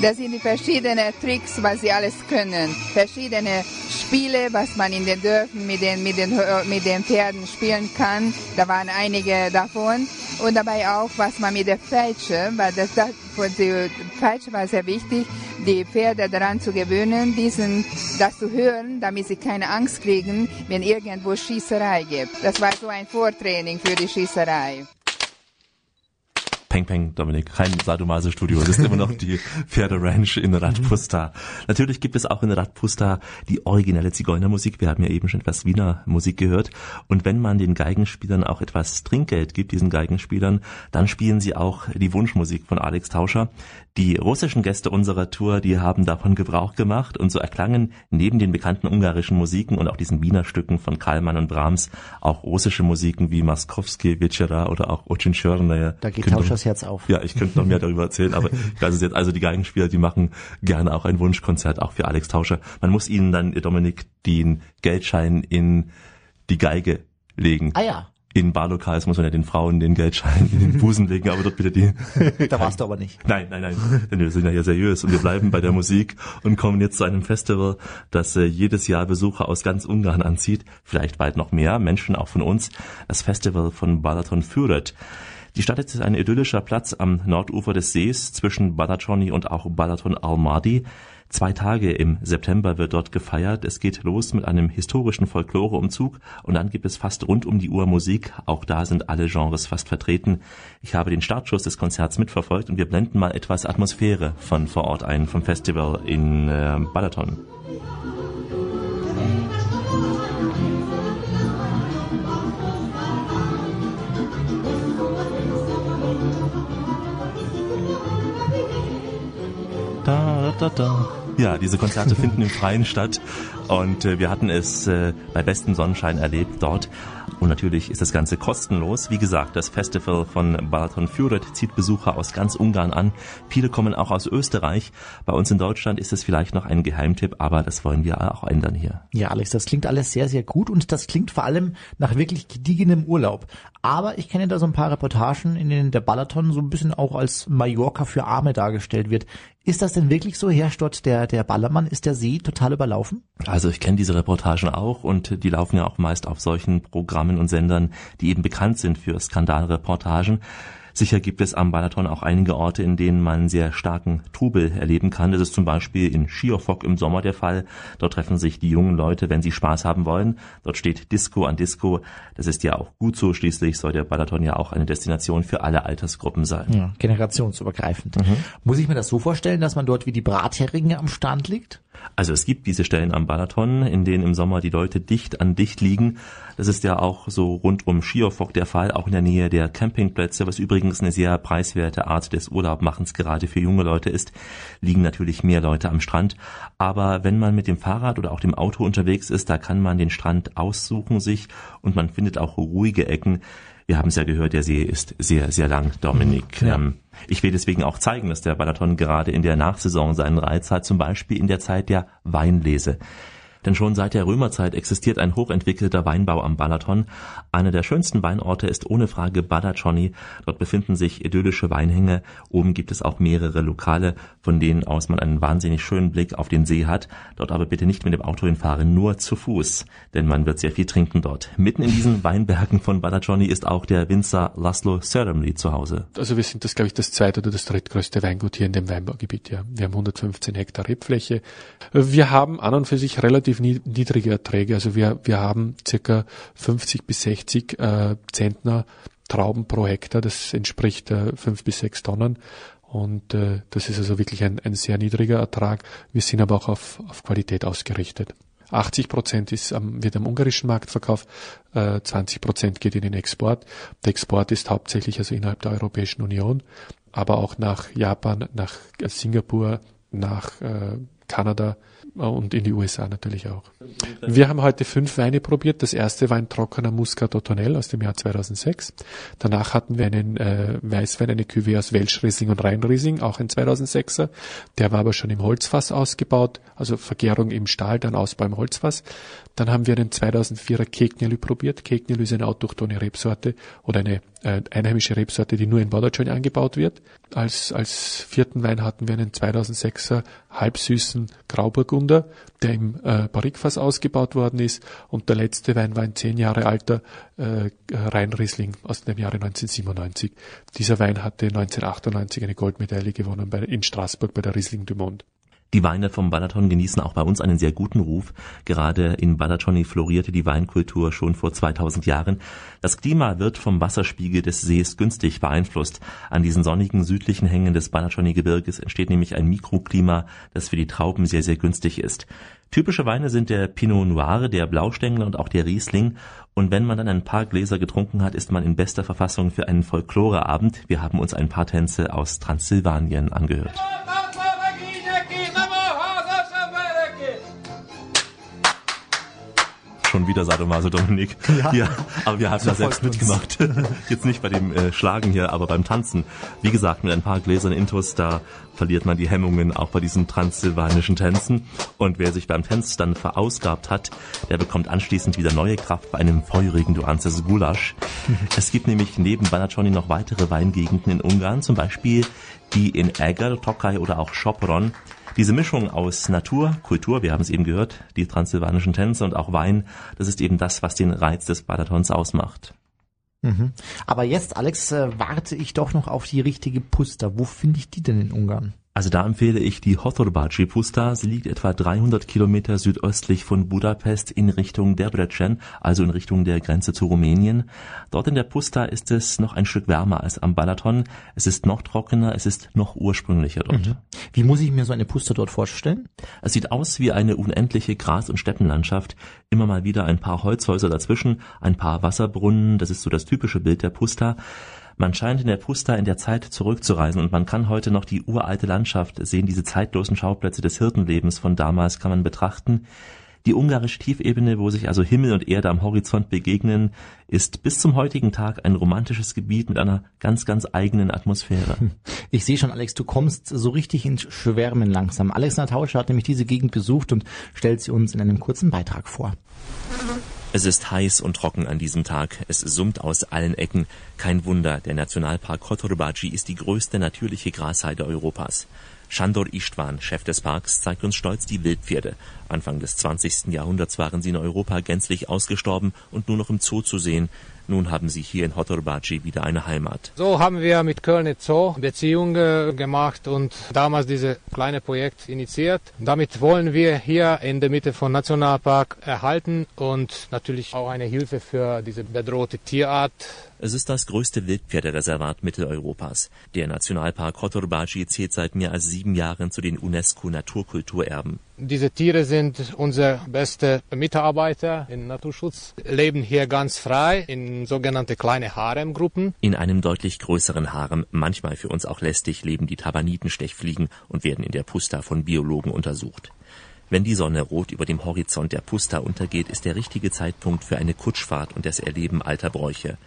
Das sind die verschiedenen Tricks, was sie alles können. Verschiedene Spiele, was man in den Dörfern mit den, mit den, mit den Pferden spielen kann. Da waren einige davon. Und dabei auch, was man mit der Peitsche, weil das, das für die Peitsche war sehr wichtig, die Pferde daran zu gewöhnen, diesen, das zu hören, damit sie keine Angst kriegen, wenn irgendwo Schießerei gibt. Das war so ein Vortraining für die Schießerei. Peng Peng, Dominik, kein Sadomaso-Studio. Das ist immer noch die Pferderanch in Radpusta. Natürlich gibt es auch in Radpusta die originelle Zigeunermusik. Wir haben ja eben schon etwas Wiener Musik gehört. Und wenn man den Geigenspielern auch etwas Trinkgeld gibt, diesen Geigenspielern, dann spielen sie auch die Wunschmusik von Alex Tauscher. Die russischen Gäste unserer Tour, die haben davon Gebrauch gemacht und so erklangen neben den bekannten ungarischen Musiken und auch diesen Wiener Stücken von Kallmann und Brahms auch russische Musiken wie Maskowski, Večera oder auch Ochin Chörnaya. Da geht Könnte- Tauschers Herz auf. ja, ich könnte noch mehr darüber erzählen, aber ich weiß es jetzt. Also die Geigenspieler, die machen gerne auch ein Wunschkonzert, auch für Alex Tauscher. Man muss ihnen dann, Dominik, den Geldschein in die Geige legen. Ah ja, In Barlokals muss man ja den Frauen den Geldschein in den Busen legen, aber dort bitte die. da warst du aber nicht. Nein, nein, nein, denn wir sind ja hier seriös und wir bleiben bei der Musik und kommen jetzt zu einem Festival, das äh, jedes Jahr Besucher aus ganz Ungarn anzieht, vielleicht bald noch mehr, Menschen auch von uns, das Festival von Balaton Füret. Die Stadt ist ein idyllischer Platz am Nordufer des Sees zwischen Balatoni und auch Balaton Almaty. Zwei Tage im September wird dort gefeiert. Es geht los mit einem historischen Folkloreumzug und dann gibt es fast rund um die Uhr Musik. Auch da sind alle Genres fast vertreten. Ich habe den Startschuss des Konzerts mitverfolgt und wir blenden mal etwas Atmosphäre von vor Ort ein, vom Festival in äh, Balaton. Ja, diese Konzerte finden im Freien statt Und äh, wir hatten es äh, bei bestem Sonnenschein erlebt dort. Und natürlich ist das Ganze kostenlos. Wie gesagt, das Festival von Balaton Füret zieht Besucher aus ganz Ungarn an. Viele kommen auch aus Österreich. Bei uns in Deutschland ist es vielleicht noch ein Geheimtipp, aber das wollen wir auch ändern hier. Ja, Alex, das klingt alles sehr, sehr gut und das klingt vor allem nach wirklich gediegenem Urlaub. Aber ich kenne da so ein paar Reportagen, in denen der Balaton so ein bisschen auch als Mallorca für Arme dargestellt wird. Ist das denn wirklich so? Herrscht dort der, der Ballermann? Ist der See total überlaufen? Also ich kenne diese Reportagen auch und die laufen ja auch meist auf solchen Programmen und Sendern, die eben bekannt sind für Skandalreportagen. Sicher gibt es am Balaton auch einige Orte, in denen man sehr starken Trubel erleben kann. Das ist zum Beispiel in Schiofok im Sommer der Fall. Dort treffen sich die jungen Leute, wenn sie Spaß haben wollen. Dort steht Disco an Disco. Das ist ja auch gut so. Schließlich soll der Balaton ja auch eine Destination für alle Altersgruppen sein. Ja, generationsübergreifend. Mhm. Muss ich mir das so vorstellen, dass man dort wie die Bratheringe am Stand liegt? Also es gibt diese Stellen am Balaton, in denen im Sommer die Leute dicht an dicht liegen. Das ist ja auch so rund um Schiofok der Fall, auch in der Nähe der Campingplätze, was übrigens eine sehr preiswerte Art des Urlaubmachens gerade für junge Leute ist, liegen natürlich mehr Leute am Strand. Aber wenn man mit dem Fahrrad oder auch dem Auto unterwegs ist, da kann man den Strand aussuchen sich und man findet auch ruhige Ecken. Wir haben es ja gehört, der See ist sehr, sehr lang, Dominik. Ja. Ähm, ich will deswegen auch zeigen, dass der Balaton gerade in der Nachsaison seinen Reiz hat, zum Beispiel in der Zeit der Weinlese. Denn schon seit der Römerzeit existiert ein hochentwickelter Weinbau am Balaton. Einer der schönsten Weinorte ist ohne Frage Badacsony. Dort befinden sich idyllische Weinhänge. Oben gibt es auch mehrere Lokale, von denen aus man einen wahnsinnig schönen Blick auf den See hat. Dort aber bitte nicht mit dem Auto hinfahren, nur zu Fuß, denn man wird sehr viel trinken dort. Mitten in diesen Weinbergen von Badacsony ist auch der Winzer Laszlo Ceremly zu Hause. Also wir sind das, glaube ich, das zweite oder das drittgrößte Weingut hier in dem Weinbaugebiet. Ja. Wir haben 115 Hektar Rebfläche. Wir haben an und für sich relativ relativ niedrige Erträge. Also wir, wir haben circa 50 bis 60 äh, Zentner Trauben pro Hektar. Das entspricht äh, 5 bis 6 Tonnen. Und äh, das ist also wirklich ein, ein sehr niedriger Ertrag. Wir sind aber auch auf, auf Qualität ausgerichtet. 80 Prozent am, wird am ungarischen Markt verkauft, äh, 20 Prozent geht in den Export. Der Export ist hauptsächlich also innerhalb der Europäischen Union, aber auch nach Japan, nach Singapur, nach äh, Kanada, und in die USA natürlich auch. Wir haben heute fünf Weine probiert. Das erste war ein trockener Muscat Ottonel aus dem Jahr 2006. Danach hatten wir einen äh, Weißwein, eine Cuvée aus Welschriesling und Rheinriesling, auch ein 2006er. Der war aber schon im Holzfass ausgebaut, also Vergärung im Stahl, dann Ausbau im Holzfass. Dann haben wir einen 2004er Keknelü probiert. Keknelü ist eine autochtone Rebsorte oder eine äh, einheimische Rebsorte, die nur in Badajoy angebaut wird. Als, als vierten Wein hatten wir einen 2006er halbsüßen Grauburgunder, der im äh, Barrikfass ausgebaut worden ist. Und der letzte Wein war ein zehn Jahre alter äh, Rheinriesling aus dem Jahre 1997. Dieser Wein hatte 1998 eine Goldmedaille gewonnen bei, in Straßburg bei der Riesling du Monde. Die Weine vom Balaton genießen auch bei uns einen sehr guten Ruf. Gerade in Balatoni florierte die Weinkultur schon vor 2000 Jahren. Das Klima wird vom Wasserspiegel des Sees günstig beeinflusst. An diesen sonnigen südlichen Hängen des Balatoni-Gebirges entsteht nämlich ein Mikroklima, das für die Trauben sehr, sehr günstig ist. Typische Weine sind der Pinot Noir, der Blaustängler und auch der Riesling. Und wenn man dann ein paar Gläser getrunken hat, ist man in bester Verfassung für einen Folkloreabend. Wir haben uns ein paar Tänze aus Transsilvanien angehört. Schon wieder Sadomaso Dominik. Ja, ja aber wir haben da selbst mitgemacht. Jetzt nicht bei dem äh, Schlagen hier, aber beim Tanzen. Wie gesagt, mit ein paar Gläsern Intus, da verliert man die Hemmungen auch bei diesen transsilvanischen Tänzen. Und wer sich beim Tanz dann verausgabt hat, der bekommt anschließend wieder neue Kraft bei einem feurigen Duanzes Gulasch. es gibt nämlich neben Banaconi noch weitere Weingegenden in Ungarn, zum Beispiel die in Eger, Tokai oder auch Sopron. Diese Mischung aus Natur, Kultur, wir haben es eben gehört, die transsilvanischen Tänze und auch Wein, das ist eben das, was den Reiz des Balatons ausmacht. Mhm. Aber jetzt, Alex, äh, warte ich doch noch auf die richtige Puster. Wo finde ich die denn in Ungarn? Also da empfehle ich die Hothorbaci Pusta. Sie liegt etwa 300 Kilometer südöstlich von Budapest in Richtung Debrecen, also in Richtung der Grenze zu Rumänien. Dort in der Pusta ist es noch ein Stück wärmer als am Balaton. Es ist noch trockener, es ist noch ursprünglicher dort. Mhm. Wie muss ich mir so eine Pusta dort vorstellen? Es sieht aus wie eine unendliche Gras- und Steppenlandschaft. Immer mal wieder ein paar Holzhäuser dazwischen, ein paar Wasserbrunnen. Das ist so das typische Bild der Pusta. Man scheint in der Pusta in der Zeit zurückzureisen und man kann heute noch die uralte Landschaft sehen, diese zeitlosen Schauplätze des Hirtenlebens von damals kann man betrachten. Die ungarische Tiefebene, wo sich also Himmel und Erde am Horizont begegnen, ist bis zum heutigen Tag ein romantisches Gebiet mit einer ganz, ganz eigenen Atmosphäre. Ich sehe schon, Alex, du kommst so richtig ins Schwärmen langsam. Alexander Tauscher hat nämlich diese Gegend besucht und stellt sie uns in einem kurzen Beitrag vor. Es ist heiß und trocken an diesem Tag. Es summt aus allen Ecken. Kein Wunder, der Nationalpark Kotorbaci ist die größte natürliche Grasheide Europas. Shandor Istvan, Chef des Parks, zeigt uns stolz die Wildpferde. Anfang des 20. Jahrhunderts waren sie in Europa gänzlich ausgestorben und nur noch im Zoo zu sehen. Nun haben sie hier in Hotorbaci wieder eine Heimat. So haben wir mit Köln Zoo Beziehungen gemacht und damals dieses kleine Projekt initiiert. Damit wollen wir hier in der Mitte von Nationalpark erhalten und natürlich auch eine Hilfe für diese bedrohte Tierart es ist das größte Wildpferdereservat Mitteleuropas. Der Nationalpark Hotorbaci zählt seit mehr als sieben Jahren zu den UNESCO-Naturkulturerben. Diese Tiere sind unsere beste Mitarbeiter im Naturschutz, leben hier ganz frei in sogenannte kleine Haremgruppen. In einem deutlich größeren Harem, manchmal für uns auch lästig, leben die Tabanitenstechfliegen und werden in der Pusta von Biologen untersucht. Wenn die Sonne rot über dem Horizont der Pusta untergeht, ist der richtige Zeitpunkt für eine Kutschfahrt und das Erleben alter Bräuche.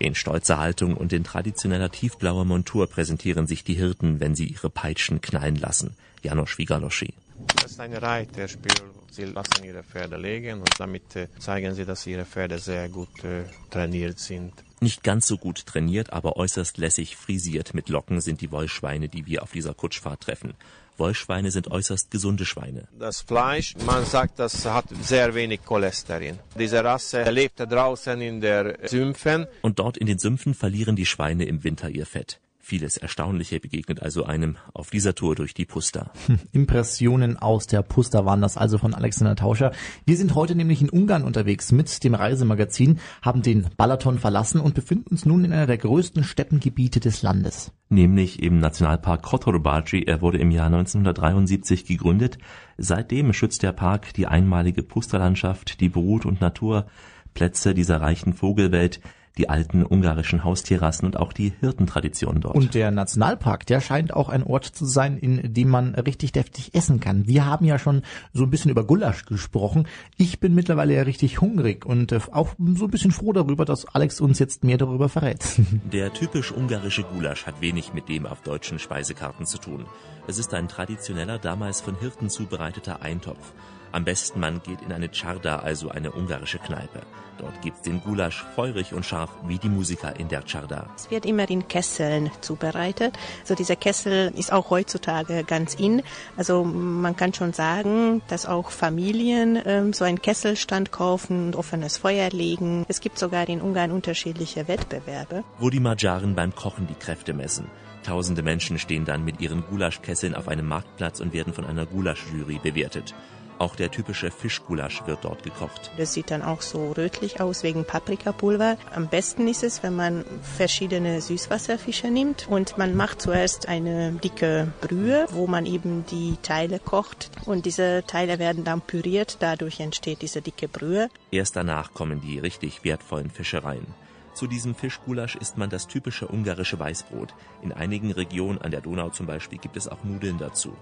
In stolzer Haltung und in traditioneller tiefblauer Montur präsentieren sich die Hirten, wenn sie ihre Peitschen knallen lassen. Janosch Vigaloschi. Das ist ein Reiterspiel. Sie lassen ihre Pferde legen und damit äh, zeigen sie, dass ihre Pferde sehr gut äh, trainiert sind. Nicht ganz so gut trainiert, aber äußerst lässig frisiert mit Locken sind die Wollschweine, die wir auf dieser Kutschfahrt treffen. Wollschweine sind äußerst gesunde Schweine. Das Fleisch, man sagt, das hat sehr wenig Cholesterin. Diese Rasse lebt draußen in der Sümpfen. Und dort in den Sümpfen verlieren die Schweine im Winter ihr Fett. Vieles Erstaunliche begegnet also einem auf dieser Tour durch die Pusta. Impressionen aus der Pusta waren das also von Alexander Tauscher. Wir sind heute nämlich in Ungarn unterwegs mit dem Reisemagazin, haben den Balaton verlassen und befinden uns nun in einer der größten Steppengebiete des Landes. Nämlich im Nationalpark Kotorbaci. Er wurde im Jahr 1973 gegründet. Seitdem schützt der Park die einmalige Pusta-Landschaft, die Brut- und Naturplätze dieser reichen Vogelwelt, die alten ungarischen Haustierrassen und auch die Hirtentradition dort. Und der Nationalpark, der scheint auch ein Ort zu sein, in dem man richtig deftig essen kann. Wir haben ja schon so ein bisschen über Gulasch gesprochen. Ich bin mittlerweile ja richtig hungrig und äh, auch so ein bisschen froh darüber, dass Alex uns jetzt mehr darüber verrät. Der typisch ungarische Gulasch hat wenig mit dem auf deutschen Speisekarten zu tun. Es ist ein traditioneller, damals von Hirten zubereiteter Eintopf. Am besten man geht in eine Czarda, also eine ungarische Kneipe. Dort gibt's den Gulasch feurig und scharf wie die Musiker in der Czarda. Es wird immer in Kesseln zubereitet. Also dieser Kessel ist auch heutzutage ganz in. Also man kann schon sagen, dass auch Familien ähm, so einen Kesselstand kaufen und offenes Feuer legen. Es gibt sogar in Ungarn unterschiedliche Wettbewerbe. Wo die Magyaren beim Kochen die Kräfte messen. Tausende Menschen stehen dann mit ihren Gulaschkesseln auf einem Marktplatz und werden von einer Gulaschjury bewertet. Auch der typische Fischgulasch wird dort gekocht. Das sieht dann auch so rötlich aus wegen Paprikapulver. Am besten ist es, wenn man verschiedene Süßwasserfische nimmt und man macht zuerst eine dicke Brühe, wo man eben die Teile kocht und diese Teile werden dann püriert, dadurch entsteht diese dicke Brühe. Erst danach kommen die richtig wertvollen Fischereien. Zu diesem Fischgulasch isst man das typische ungarische Weißbrot. In einigen Regionen an der Donau zum Beispiel gibt es auch Nudeln dazu.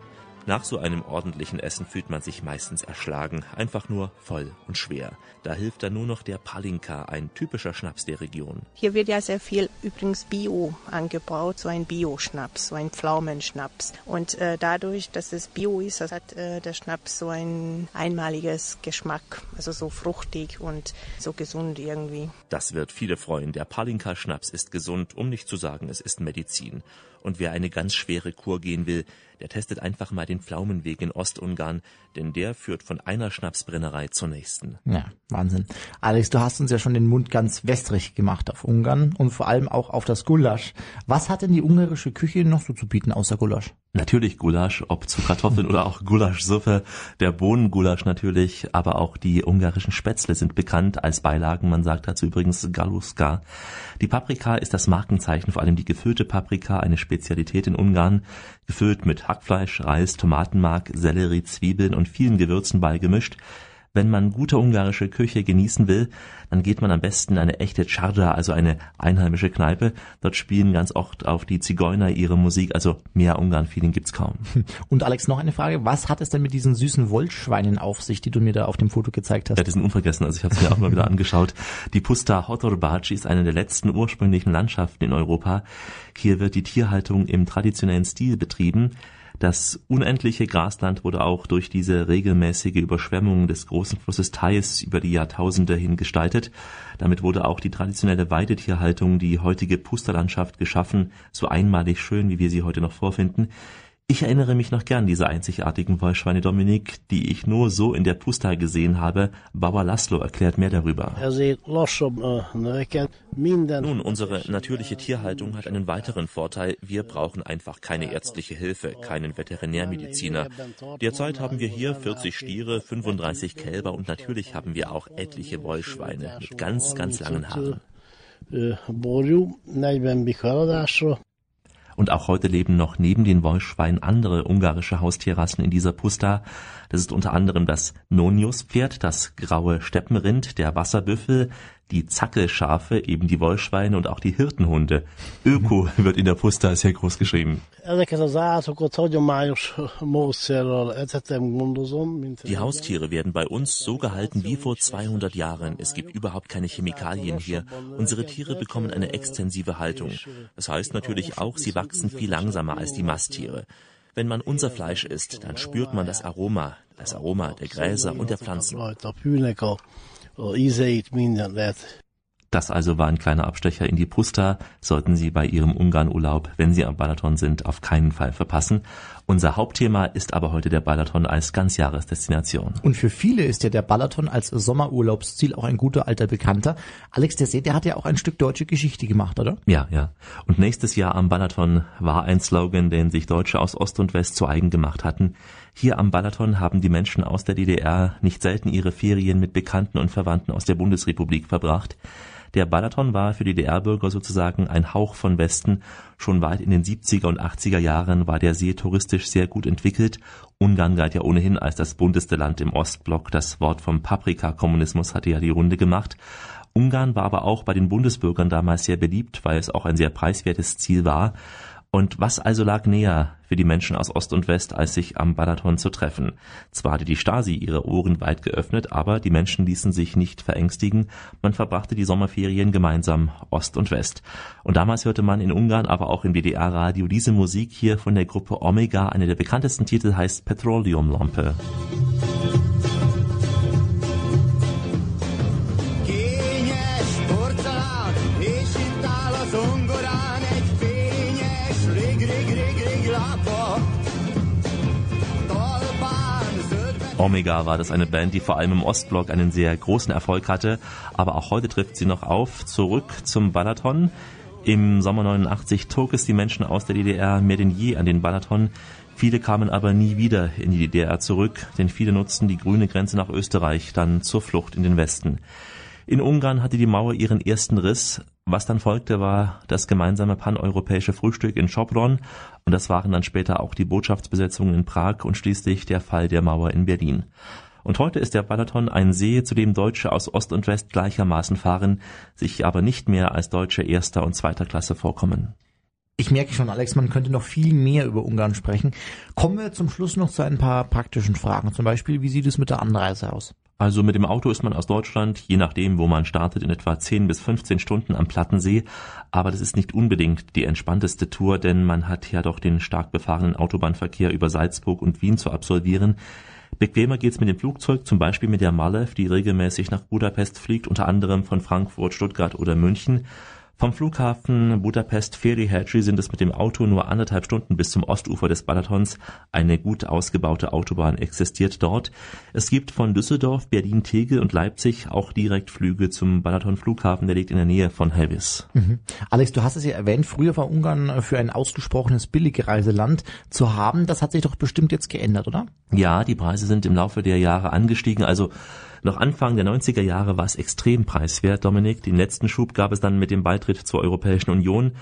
Nach so einem ordentlichen Essen fühlt man sich meistens erschlagen, einfach nur voll und schwer. Da hilft dann nur noch der Palinka, ein typischer Schnaps der Region. Hier wird ja sehr viel übrigens Bio angebaut, so ein Bio-Schnaps, so ein Pflaumenschnaps. Und äh, dadurch, dass es Bio ist, hat äh, der Schnaps so ein einmaliges Geschmack, also so fruchtig und so gesund irgendwie. Das wird viele freuen. Der Palinka-Schnaps ist gesund, um nicht zu sagen, es ist Medizin. Und wer eine ganz schwere Kur gehen will, der testet einfach mal den Pflaumenweg in Ostungarn, denn der führt von einer Schnapsbrennerei zur nächsten. Ja, Wahnsinn. Alex, du hast uns ja schon den Mund ganz wässrig gemacht auf Ungarn und vor allem auch auf das Gulasch. Was hat denn die ungarische Küche noch so zu bieten außer Gulasch? Natürlich Gulasch, ob zu Kartoffeln oder auch Gulaschsuppe, der Bohnengulasch natürlich, aber auch die ungarischen Spätzle sind bekannt als Beilagen. Man sagt dazu übrigens Galuska. Die Paprika ist das Markenzeichen, vor allem die gefüllte Paprika, eine Spezialität in Ungarn, gefüllt mit Hackfleisch, Reis, Tomatenmark, Sellerie, Zwiebeln und vielen Gewürzen beigemischt. Wenn man gute ungarische Küche genießen will, dann geht man am besten in eine echte Czarda, also eine einheimische Kneipe. Dort spielen ganz oft auf die Zigeuner ihre Musik, also mehr Ungarn-Feeling gibt's kaum. Und Alex, noch eine Frage. Was hat es denn mit diesen süßen Wollschweinen auf sich, die du mir da auf dem Foto gezeigt hast? Ja, die sind unvergessen, also ich habe es mir auch mal wieder angeschaut. Die Pusta Hotorbaci ist eine der letzten ursprünglichen Landschaften in Europa. Hier wird die Tierhaltung im traditionellen Stil betrieben. Das unendliche Grasland wurde auch durch diese regelmäßige Überschwemmung des großen Flusses Theiß über die Jahrtausende hin gestaltet. Damit wurde auch die traditionelle Weidetierhaltung, die heutige Pusterlandschaft geschaffen, so einmalig schön, wie wir sie heute noch vorfinden. Ich erinnere mich noch gern dieser einzigartigen Wollschweine Dominik, die ich nur so in der Pusta gesehen habe. Bauer Laszlo erklärt mehr darüber. Nun, unsere natürliche Tierhaltung hat einen weiteren Vorteil. Wir brauchen einfach keine ärztliche Hilfe, keinen Veterinärmediziner. Derzeit haben wir hier 40 Stiere, 35 Kälber und natürlich haben wir auch etliche Wollschweine mit ganz, ganz langen Haaren. Und auch heute leben noch neben den Wollschweinen andere ungarische Haustierrassen in dieser Pusta. Das ist unter anderem das Nonius-Pferd, das graue Steppenrind, der Wasserbüffel, die Zackelschafe, eben die Wollschweine und auch die Hirtenhunde. Öko wird in der Pusta sehr groß geschrieben. Die Haustiere werden bei uns so gehalten wie vor 200 Jahren. Es gibt überhaupt keine Chemikalien hier. Unsere Tiere bekommen eine extensive Haltung. Das heißt natürlich auch, sie wachsen viel langsamer als die Masttiere. Wenn man unser Fleisch isst, dann spürt man das Aroma, das Aroma der Gräser und der Pflanzen. Das also war ein kleiner Abstecher in die Pusta, sollten Sie bei Ihrem Ungarnurlaub, wenn Sie am Balaton sind, auf keinen Fall verpassen. Unser Hauptthema ist aber heute der Balaton als Ganzjahresdestination. Und für viele ist ja der Balaton als Sommerurlaubsziel auch ein guter alter Bekannter. Alex, der See, der hat ja auch ein Stück deutsche Geschichte gemacht, oder? Ja, ja. Und nächstes Jahr am Balaton war ein Slogan, den sich Deutsche aus Ost und West zu eigen gemacht hatten. Hier am Balaton haben die Menschen aus der DDR nicht selten ihre Ferien mit Bekannten und Verwandten aus der Bundesrepublik verbracht. Der Balaton war für die DDR-Bürger sozusagen ein Hauch von Westen. Schon weit in den 70er und 80er Jahren war der See touristisch sehr gut entwickelt. Ungarn galt ja ohnehin als das bunteste Land im Ostblock. Das Wort vom Paprika-Kommunismus hatte ja die Runde gemacht. Ungarn war aber auch bei den Bundesbürgern damals sehr beliebt, weil es auch ein sehr preiswertes Ziel war. Und was also lag näher für die Menschen aus Ost und West, als sich am Balaton zu treffen? Zwar hatte die Stasi ihre Ohren weit geöffnet, aber die Menschen ließen sich nicht verängstigen. Man verbrachte die Sommerferien gemeinsam Ost und West. Und damals hörte man in Ungarn, aber auch im DDR-Radio diese Musik hier von der Gruppe Omega. Eine der bekanntesten Titel heißt Petroleumlampe. Omega war das eine Band, die vor allem im Ostblock einen sehr großen Erfolg hatte, aber auch heute trifft sie noch auf. Zurück zum Balaton. Im Sommer 89 zog es die Menschen aus der DDR mehr denn je an den Balaton. Viele kamen aber nie wieder in die DDR zurück, denn viele nutzten die grüne Grenze nach Österreich dann zur Flucht in den Westen. In Ungarn hatte die Mauer ihren ersten Riss. Was dann folgte, war das gemeinsame paneuropäische Frühstück in Schopron und das waren dann später auch die Botschaftsbesetzungen in Prag und schließlich der Fall der Mauer in Berlin. Und heute ist der Balaton ein See, zu dem Deutsche aus Ost und West gleichermaßen fahren, sich aber nicht mehr als Deutsche erster und zweiter Klasse vorkommen. Ich merke schon, Alex, man könnte noch viel mehr über Ungarn sprechen. Kommen wir zum Schluss noch zu ein paar praktischen Fragen. Zum Beispiel, wie sieht es mit der Anreise aus? Also mit dem Auto ist man aus Deutschland, je nachdem, wo man startet, in etwa 10 bis 15 Stunden am Plattensee. Aber das ist nicht unbedingt die entspannteste Tour, denn man hat ja doch den stark befahrenen Autobahnverkehr über Salzburg und Wien zu absolvieren. Bequemer geht's mit dem Flugzeug, zum Beispiel mit der Malev, die regelmäßig nach Budapest fliegt, unter anderem von Frankfurt, Stuttgart oder München. Vom Flughafen Budapest Ferihegy sind es mit dem Auto nur anderthalb Stunden bis zum Ostufer des Balatons. Eine gut ausgebaute Autobahn existiert dort. Es gibt von Düsseldorf, Berlin, Tegel und Leipzig auch direkt Flüge zum Balaton Flughafen, der liegt in der Nähe von Helvis. Mhm. Alex, du hast es ja erwähnt, früher war Ungarn für ein ausgesprochenes Billigreiseland zu haben. Das hat sich doch bestimmt jetzt geändert, oder? Ja, die Preise sind im Laufe der Jahre angestiegen. Also noch Anfang der 90er Jahre war es extrem preiswert, Dominik. Den letzten Schub gab es dann mit dem Beitritt zur Europäischen Union.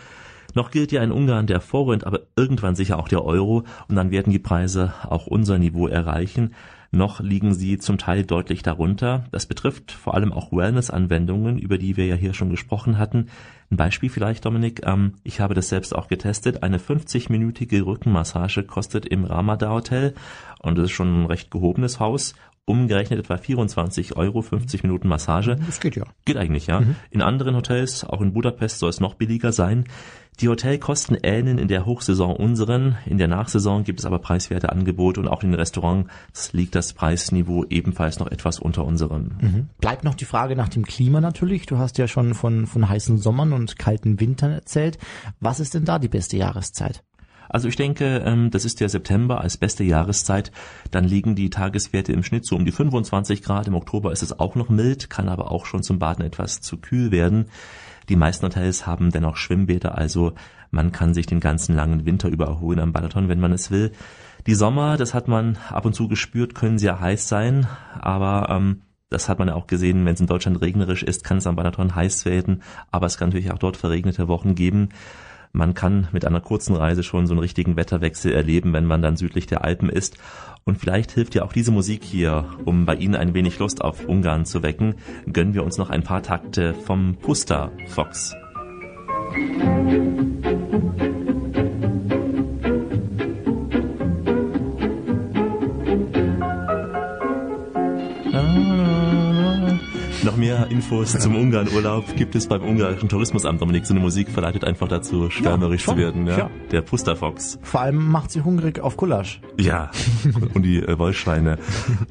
Noch gilt ja in Ungarn der Vorrund, aber irgendwann sicher auch der Euro und dann werden die Preise auch unser Niveau erreichen. noch liegen sie zum Teil deutlich darunter. Das betrifft vor allem auch Wellness-Anwendungen, über die wir ja hier schon gesprochen hatten. Ein Beispiel vielleicht, Dominik, ähm, ich habe das selbst auch getestet. Eine 50-minütige Rückenmassage kostet im Ramada Hotel und das ist schon ein recht gehobenes Haus umgerechnet etwa 24 Euro, 50 Minuten Massage. Das geht ja. Geht eigentlich, ja. Mhm. In anderen Hotels, auch in Budapest, soll es noch billiger sein. Die Hotelkosten ähneln in der Hochsaison unseren. In der Nachsaison gibt es aber preiswerte Angebote und auch in den Restaurants liegt das Preisniveau ebenfalls noch etwas unter unserem. Mhm. Bleibt noch die Frage nach dem Klima natürlich. Du hast ja schon von, von heißen Sommern und kalten Wintern erzählt. Was ist denn da die beste Jahreszeit? Also ich denke, ähm, das ist der September als beste Jahreszeit. Dann liegen die Tageswerte im Schnitt so um die 25 Grad. Im Oktober ist es auch noch mild, kann aber auch schon zum Baden etwas zu kühl werden. Die meisten Hotels haben dennoch Schwimmbäder, also man kann sich den ganzen langen Winter über erholen am Balaton, wenn man es will. Die Sommer, das hat man ab und zu gespürt, können sehr heiß sein, aber ähm, das hat man ja auch gesehen, wenn es in Deutschland regnerisch ist, kann es am Balaton heiß werden, aber es kann natürlich auch dort verregnete Wochen geben. Man kann mit einer kurzen Reise schon so einen richtigen Wetterwechsel erleben, wenn man dann südlich der Alpen ist. Und vielleicht hilft ja auch diese Musik hier, um bei Ihnen ein wenig Lust auf Ungarn zu wecken. Gönnen wir uns noch ein paar Takte vom Pusta Fox. Musik Noch mehr Infos zum Ungarn-Urlaub gibt es beim ungarischen Tourismusamt. Dominik, so eine Musik verleitet einfach dazu, schwärmerisch ja, zu werden. Ja? ja. Der Pusterfox. Vor allem macht sie hungrig auf Gulasch. Ja, und die äh, Wollschweine.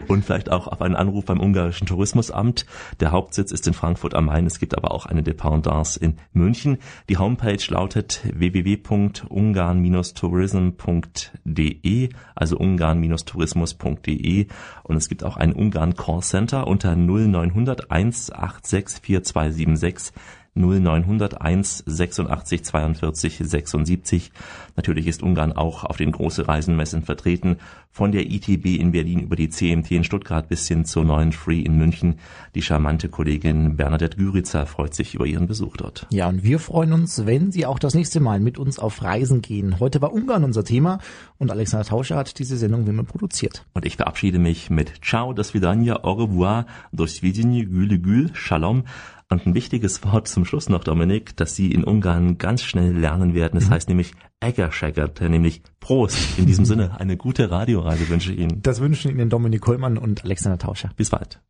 und vielleicht auch auf einen Anruf beim ungarischen Tourismusamt. Der Hauptsitz ist in Frankfurt am Main. Es gibt aber auch eine Dependance in München. Die Homepage lautet www.ungarn-tourism.de, also ungarn-tourismus.de. Und es gibt auch ein Ungarn Callcenter unter 0900 186 4276 0900 1 86 42 76. Natürlich ist Ungarn auch auf den große Reisenmessen vertreten, von der ITB in Berlin über die CMT in Stuttgart bis hin zur neuen Free in München. Die charmante Kollegin Bernadette Güritzer freut sich über ihren Besuch dort. Ja, und wir freuen uns, wenn Sie auch das nächste Mal mit uns auf Reisen gehen. Heute war Ungarn unser Thema und Alexander Tauscher hat diese Sendung wie immer produziert. Und ich verabschiede mich mit Ciao, das Vidania, au revoir, do svidenie, gül, gül, shalom. Und ein wichtiges Wort zum Schluss noch, Dominik, dass Sie in Ungarn ganz schnell lernen werden. Das mhm. heißt nämlich Eggerscheggert, nämlich Prost. In diesem Sinne, eine gute Radioreise wünsche ich Ihnen. Das wünschen Ihnen Dominik Kollmann und Alexander Tauscher. Bis bald.